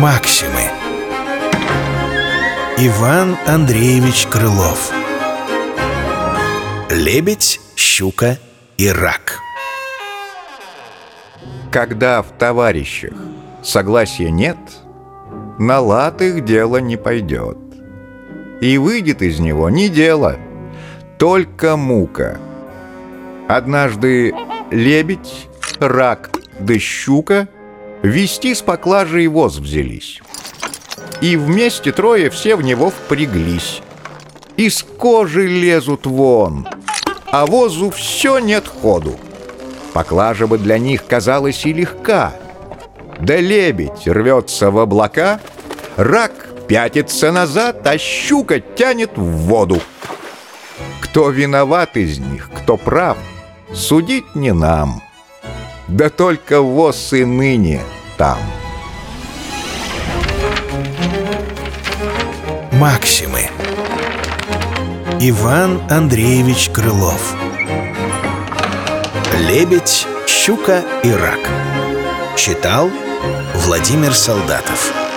Максимы. Иван Андреевич Крылов. Лебедь, щука и рак. Когда в товарищах согласия нет, на лад их дело не пойдет. И выйдет из него не дело, только мука. Однажды лебедь, рак да щука – вести с поклажей воз взялись. И вместе трое все в него впряглись. Из кожи лезут вон, а возу все нет ходу. Поклажа бы для них казалась и легка. Да лебедь рвется в облака, рак пятится назад, а щука тянет в воду. Кто виноват из них, кто прав, судить не нам. Да только воз и ныне там. Максимы. Иван Андреевич Крылов. Лебедь, щука и рак Читал Владимир Солдатов